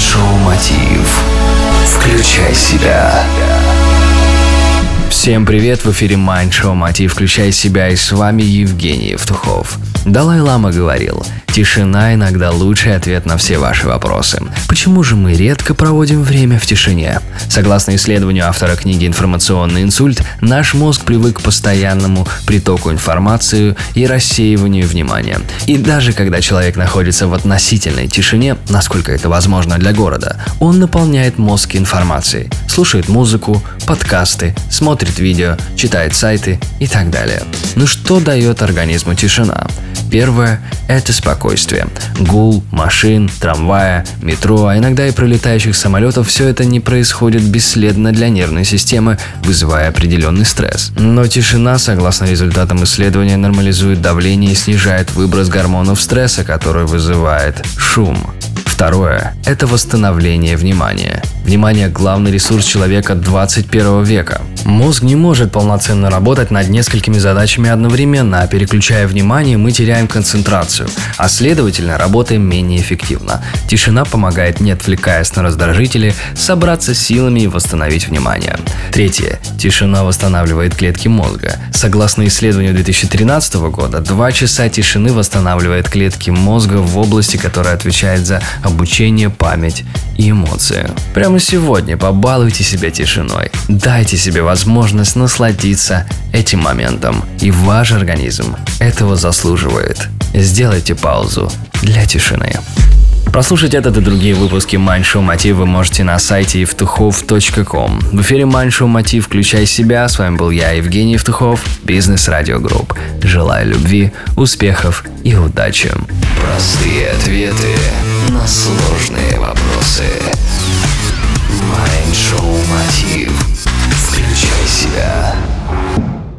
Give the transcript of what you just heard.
Шоу Мотив. Включай себя. Всем привет, в эфире Mind Show Мотив «Включай себя» и с вами Евгений Евтухов. Далай-Лама говорил, тишина иногда лучший ответ на все ваши вопросы. Почему же мы редко проводим время в тишине? Согласно исследованию автора книги «Информационный инсульт», наш мозг привык к постоянному притоку информации и рассеиванию внимания. И даже когда человек находится в относительной тишине, насколько это возможно для города, он наполняет мозг информацией, слушает музыку, подкасты, смотрит видео, читает сайты и так далее. Ну что дает организму тишина? Первое – это спокойствие. Гул, машин, трамвая, метро, а иногда и пролетающих самолетов – все это не происходит бесследно для нервной системы, вызывая определенный стресс. Но тишина, согласно результатам исследования, нормализует давление и снижает выброс гормонов стресса, который вызывает шум. Второе – это восстановление внимания. Внимание – главный ресурс человека 21 века. Мозг не может полноценно работать над несколькими задачами одновременно, а переключая внимание, мы теряем концентрацию, а следовательно работаем менее эффективно. Тишина помогает, не отвлекаясь на раздражители, собраться силами и восстановить внимание. Третье. Тишина восстанавливает клетки мозга. Согласно исследованию 2013 года, 2 часа тишины восстанавливает клетки мозга в области, которая отвечает за обучение, память и эмоции. Прямо сегодня побалуйте себя тишиной. Дайте себе возможность насладиться этим моментом. И ваш организм этого заслуживает. Сделайте паузу для тишины. Прослушать этот и другие выпуски Mind Show Мотив вы можете на сайте евтухов.ком. В эфире Mind Show Мотив «Включай себя». С вами был я, Евгений Евтухов, Бизнес Радио Групп. Желаю любви, успехов и удачи. Простые ответы на сложные